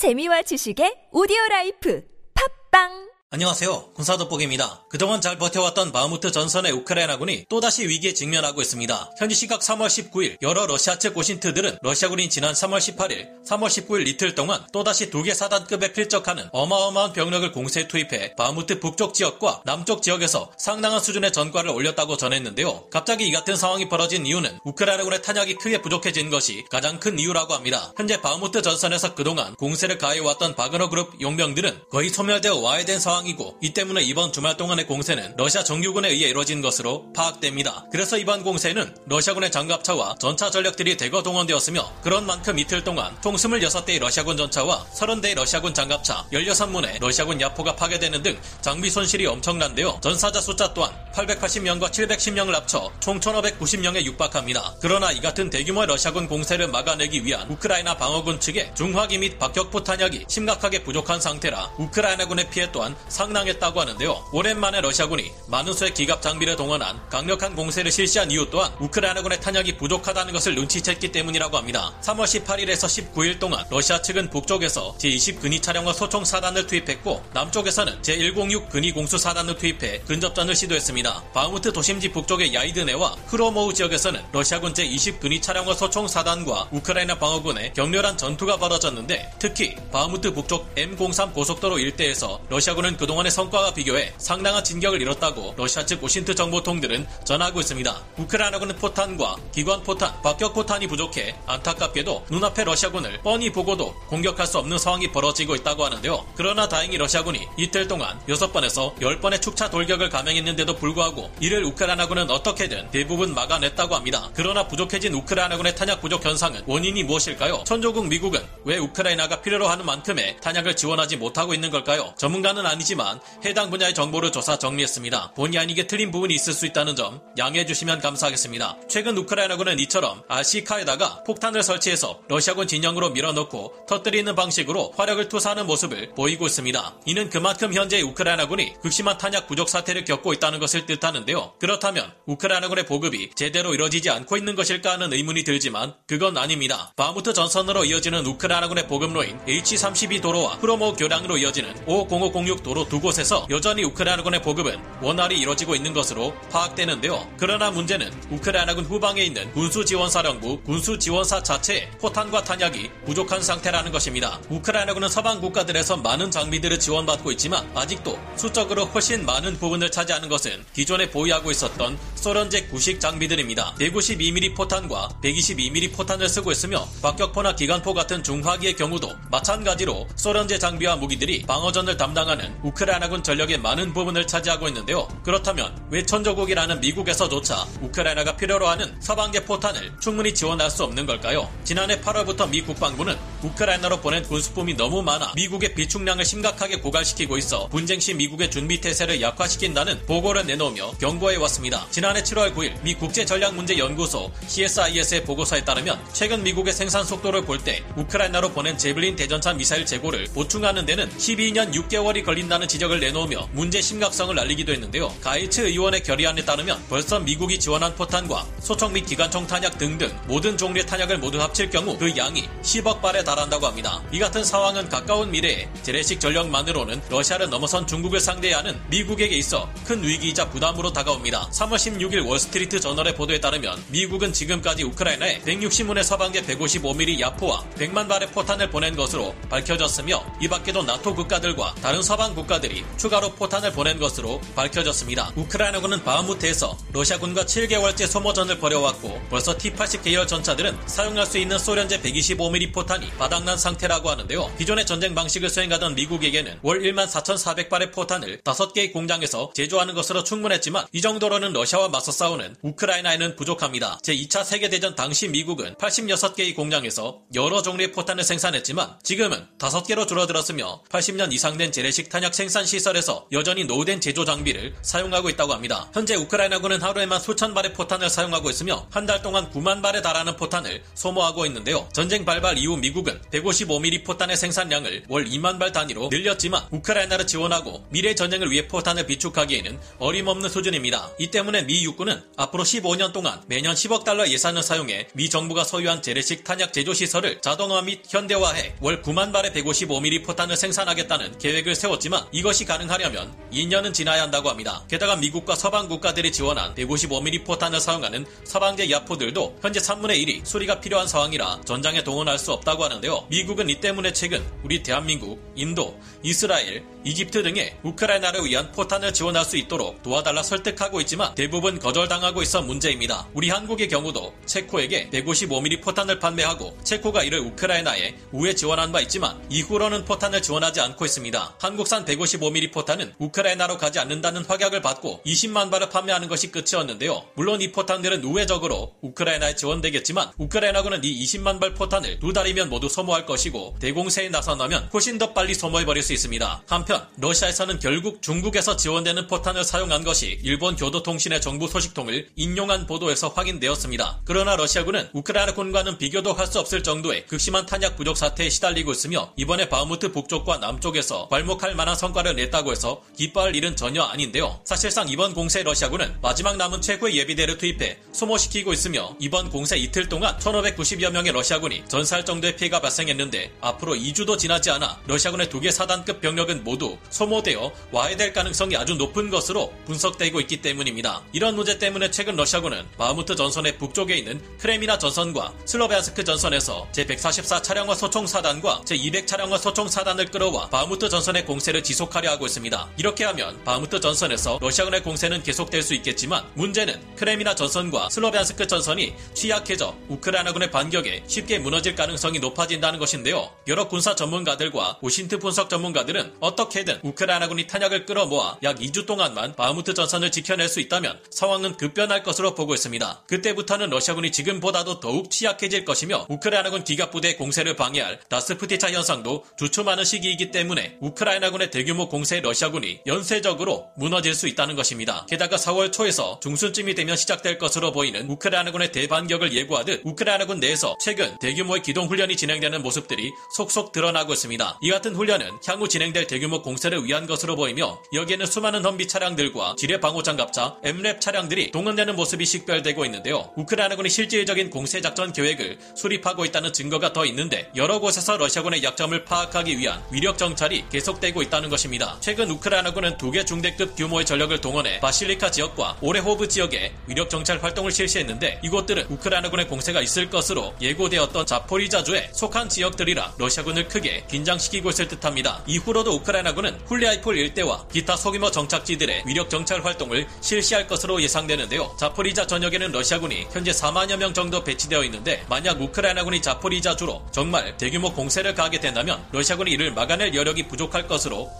재미와 지식의 오디오 라이프. 팟빵 안녕하세요. 군사돋보기입니다. 그동안 잘 버텨왔던 바흐무트 전선의 우크라이나군이 또다시 위기에 직면하고 있습니다. 현지 시각 3월 19일 여러 러시아 측 OSINT들은 러시아군이 지난 3월 18일, 3월 19일 이틀 동안 또다시 두 개 사단급에 필적하는 어마어마한 병력을 공세에 투입해 바흐무트 북쪽 지역과 남쪽 지역에서 상당한 수준의 전과를 올렸다고 전했는데요. 갑자기 이 같은 상황이 벌어진 이유는 우크라이나군의 탄약이 크게 부족해진 것이 가장 큰 이유라고 합니다. 현재 바흐무트 전선에서 그동안 공세를 가해왔던 바그너 그룹 용병들은 거의 소멸되어 와해된 상황 상황이고 이 때문에 이번 주말 동안의 공세는 러시아 정규군에 의해 이루어진 것으로 파악됩니다. 그래서 이번 공세는 러시아군의 장갑차와 전차 전력들이 대거 동원되었으며 그런 만큼 이틀 동안 총 26대의 러시아군 전차와 30대의 러시아군 장갑차, 16문의 러시아군 야포가 파괴되는 등 장비 손실이 엄청난데요. 전사자 숫자 또한 880명과 710명을 합쳐 총 1590명에 육박합니다. 그러나 이 같은 대규모의 러시아군 공세를 막아내기 위한 우크라이나 방어군 측의 중화기 및 박격포 탄약이 심각하게 부족한 상태라 우크라이나군의 피해 또한 상당했다고 하는데요. 오랜만에 러시아군이 많은 수의 기갑 장비를 동원한 강력한 공세를 실시한 이유 또한 우크라이나군의 탄약이 부족하다는 것을 눈치챘기 때문이라고 합니다. 3월 18일에서 19일 동안 러시아 측은 북쪽에서 제20 근위 차량과 소총 사단을 투입했고 남쪽에서는 제106 근위 공수 사단을 투입해 근접전을 시도했습니다. 바흐무트 도심지 북쪽의 야이드네와 크로모우 지역에서는 러시아군 제20 근위 차량화 소총 사단과 우크라이나 방어군의 격렬한 전투가 벌어졌는데 특히 바흐무트 북쪽 M03 고속도로 일대에서 러시아군은 그동안의 성과와 비교해 상당한 진격을 이뤘다고 러시아 측 OSINT 정보통들은 전하고 있습니다. 우크라이나군은 포탄과 기관 포탄, 박격 포탄이 부족해 안타깝게도 눈앞에 러시아군을 뻔히 보고도 공격할 수 없는 상황이 벌어지고 있다고 하는데요. 그러나 다행히 러시아군이 이틀 동안 6번에서 10번의 축차 돌격을 감행했는데도 불구하고 이를 우크라이나군은 어떻게든 대부분 막아냈다고 합니다. 그러나 부족해진 우크라이나군의 탄약 부족 현상은 원인이 무엇일까요? 천조국 미국은 왜 우크라이나가 필요로 하는 만큼의 탄약을 지원하지 못하고 있는 걸까요? 전문가는 아니지 아니지만 해당 분야의 정보를 조사 정리했습니다. 본의 아니게 틀린 부분이 있을 수 있다는 점 양해해 주시면 감사하겠습니다. 최근 우크라이나군은 이처럼 아시카에다가 폭탄을 설치해서 러시아군 진영으로 밀어넣고 터뜨리는 방식으로 화력을 투사하는 모습을 보이고 있습니다. 이는 그만큼 현재 우크라이나군이 극심한 탄약 부족 사태를 겪고 있다는 것을 뜻하는데요. 그렇다면 우크라이나군의 보급이 제대로 이뤄지지 않고 있는 것일까 하는 의문이 들지만 그건 아닙니다. 바무트 전선으로 이어지는 우크라이나군의 보급로인 H-32 도로와 프로모 교량으로 이어지는 50506 도로 두 곳에서 여전히 우크라이나군의 보급은 원활히 이뤄지고 있는 것으로 파악되는데요. 그러나 문제는 우크라이나군 후방에 있는 군수지원사령부 군수지원사 자체에 포탄과 탄약이 부족한 상태라는 것입니다. 우크라이나군은 서방 국가들에서 많은 장비들을 지원받고 있지만 아직도 수적으로 훨씬 많은 부분을 차지하는 것은 기존에 보유하고 있었던 소련제 구식 장비들입니다. 192mm 포탄과 122mm 포탄을 쓰고 있으며 박격포나 기관포 같은 중화기의 경우도 마찬가지로 소련제 장비와 무기들이 방어전을 담당하는 우크라이나군 전력의 많은 부분을 차지하고 있는데요. 그렇다면 왜 천조국이라는 미국에서조차 우크라이나가 필요로 하는 서방계 포탄을 충분히 지원할 수 없는 걸까요? 지난해 8월부터 미 국방부는 우크라이나로 보낸 군수품이 너무 많아 미국의 비축량을 심각하게 고갈시키고 있어 분쟁 시 미국의 준비 태세를 약화시킨다는 보고를 내놓으며 경고해 왔습니다. 지난해 7월 9일 미 국제전략문제연구소 CSIS의 보고서에 따르면 최근 미국의 생산 속도를 볼 때 우크라이나로 보낸 제블린 대전차 미사일 재고를 보충하는 데는 12년 6개월이 걸린 다는 지적을 내놓으며 문제 심각성을 알리기도 했는데요. 가이츠 의원의 결의안에 따르면 벌써 미국이 지원한 포탄과 소총 및 기관총 탄약 등등 모든 종류의 탄약을 모두 합칠 경우 그 양이 10억 발에 달한다고 합니다. 이 같은 상황은 가까운 미래에 재래식 전력만으로는 러시아를 넘어선 중국을 상대해야 하는 미국에게 있어 큰 위기이자 부담으로 다가옵니다. 3월 16일 월스트리트 저널의 보도에 따르면 미국은 지금까지 우크라이나에 160문의 서방제 155mm 야포와 100만 발의 포탄을 보낸 것으로 밝혀졌으며 이 밖에도 나토 국가들과 다른 서방 국가들이 추가로 포탄을 보낸 것으로 밝혀졌습니다. 우크라이나군은 바흐무트에서 러시아군과 7개월째 소모전을 벌여왔고 벌써 T-80 계열 전차들은 사용할 수 있는 소련제 125mm 포탄이 바닥난 상태라고 하는데요. 기존의 전쟁 방식을 수행하던 미국에게는 월 1만 4,400발의 포탄을 5개의 공장에서 제조하는 것으로 충분했지만 이 정도로는 러시아와 맞서 싸우는 우크라이나에는 부족합니다. 제2차 세계대전 당시 미국은 86개의 공장에서 여러 종류의 포탄을 생산했지만 지금은 5개로 줄어들었으며 80년 이상 된 재래식 탄약 탄약 생산 시설에서 여전히 노후된 제조 장비를 사용하고 있다고 합니다. 현재 우크라이나군은 하루에만 수천 발의 포탄을 사용하고 있으며 한 달 동안 9만 발에 달하는 포탄을 소모하고 있는데요. 전쟁 발발 이후 미국은 155mm 포탄의 생산량을 월 2만 발 단위로 늘렸지만 우크라이나를 지원하고 미래 전쟁을 위해 포탄을 비축하기에는 어림없는 수준입니다. 이 때문에 미 육군은 앞으로 15년 동안 매년 10억 달러 예산을 사용해 미 정부가 소유한 재래식 탄약 제조 시설을 자동화 및 현대화해 월 9만 발의 155mm 포탄을 생산하겠다는 계획을 세웠지만 이것이 가능하려면 2년은 지나야 한다고 합니다. 게다가 미국과 서방 국가들이 지원한 155mm 포탄을 사용하는 서방제 야포들도 현재 3분의 1이 수리가 필요한 상황이라 전장에 동원할 수 없다고 하는데요. 미국은 이 때문에 최근 우리 대한민국, 인도, 이스라엘, 이집트 등에 우크라이나를 위한 포탄을 지원할 수 있도록 도와달라 설득하고 있지만 대부분 거절당하고 있어 문제입니다. 우리 한국의 경우도 체코에게 155mm 포탄을 판매하고 체코가 이를 우크라이나에 우회 지원한 바 있지만 이후로는 포탄을 지원하지 않고 있습니다. 한국산 155mm 포탄은 우크라이나로 가지 않는다는 확약을 받고 20만 발을 판매하는 것이 끝이었는데요. 물론 이 포탄들은 우회적으로 우크라이나에 지원되겠지만 우크라이나군은 이 20만 발 포탄을 두 달이면 모두 소모할 것이고 대공세에 나선다면 훨씬 더 빨리 소모해버릴 수 있습니다. 한편 러시아에서는 결국 중국에서 지원되는 포탄을 사용한 것이 일본 교도통신의 정부 소식통을 인용한 보도에서 확인되었습니다. 그러나 러시아군은 우크라이나군과는 비교도 할 수 없을 정도의 극심한 탄약 부족 사태에 시달리고 있으며 이번에 바흐무트 북쪽과 남쪽에서 괄목할 만한 성과를 냈다고 해서 기뻐할 일은 전혀 아닌데요. 사실상 이번 공세 러시아군은 마지막 남은 최고의 예비대를 투입해 소모시키고 있으며 이번 공세 이틀 동안 1590여 명의 러시아군이 전사할 정도의 피해가 발생했는데 앞으로 2주도 지나지 않아 러시아군의 두개 사단급 병력은 모두 소모되어 와해될 가능성이 아주 높은 것으로 분석되고 있기 때문입니다. 이런 문제 때문에 최근 러시아군은 바흐무트 전선의 북쪽에 있는 크레미나 전선과 슬로베안스크 전선에서 제144 차량화 소총 사단과 제200 차량화 소총 사단을 끌어와 바흐무트 전선의 공세를 지속하려 하고 있습니다. 이렇게 하면 바흐무트 전선에서 러시아군의 공세는 계속될 수 있겠지만 문제는 크레미나 전선과 슬로베안스크 전선이 취약해져 우크라이나군의 반격에 쉽게 무너질 가능성이 높아진다는 것인데요. 여러 군사 전문가들과 오신트 분석 전문가들은 어떻게든 우크라이나군이 탄약을 끌어모아 약 2주 동안만 바흐무트 전선을 지켜낼 수 있다면 상황은 급변할 것으로 보고 있습니다. 그때부터는 러시아군이 지금보다도 더욱 취약해질 것이며 우크라이나군 기갑부대의 공세를 방해할 다스프티차 현상도 주춤하는 시기이기 때문에 우크라이나군의 대규모 공세에 러시아군이 연쇄적으로 무너질 수 있다는 것입니다. 게다가 4월 초에서 중순쯤이 되면 시작될 것으로 보이는 우크라이나군의 대반격을 예고하듯 우크라이나군 내에서 최근 대규모의 기동 훈련이 진행되는 모습들이 속속 드러나고 있습니다. 이 같은 훈련은 향후 진행될 대규모 공세를 위한 것으로 보이며 여기에는 수많은 험비 차량들과 지뢰 방호 장갑차, MRAP 차량들이 동원되는 모습이 식별되고 있는데요. 우크라이나군이 실질적인 공세 작전 계획을 수립하고 있다는 증거가 더 있는데 여러 곳에서 러시아군의 약점을 파악하기 위한 위력 정찰이 계속되고 있다 는 것입니다. 최근 우크라이나군은 두 개 중대급 규모의 전력을 동원해 바실리카 지역과 오레호브 지역에 위력 정찰 활동을 실시했는데 이곳들은 우크라이나군의 공세가 있을 것으로 예고되었던 자포리자주에 속한 지역들이라 러시아군을 크게 긴장시키고 있을 듯합니다. 이후로도 우크라이나군은 훌리아이폴 일대와 기타 소규모 정착지들의 위력 정찰 활동을 실시할 것으로 예상되는데요. 자포리자 전역에는 러시아군이 현재 4만여 명 정도 배치되어 있는데 만약 우크라이나군이 자포리자주로 정말 대규모 공세를 가하게 된다면 러시아군이 이를 막아낼 여력이 부족할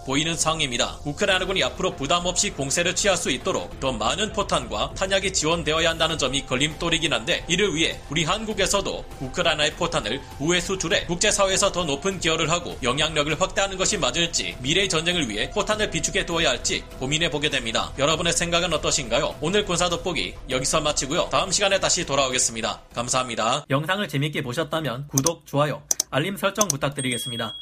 보이는 상황입니다. 우크라이나군이 앞으로 부담 없이 공세를 취할 수 있도록 더 많은 포탄과 탄약이 지원되어야 한다는 점이 걸림돌이긴 한데 이를 위해 우리 한국에서도 우크라이나의 포탄을 우회 수출해 국제사회에서 더 높은 기여를 하고 영향력을 확대하는 것이 맞을지 미래의 전쟁을 위해 포탄을 비축해 두어야 할지 고민해 보게 됩니다. 여러분의 생각은 어떠신가요? 오늘 군사 돋보기 여기서 마치고요. 다음 시간에 다시 돌아오겠습니다. 감사합니다. 영상을 재밌게 보셨다면 구독, 좋아요, 알림 설정 부탁드리겠습니다.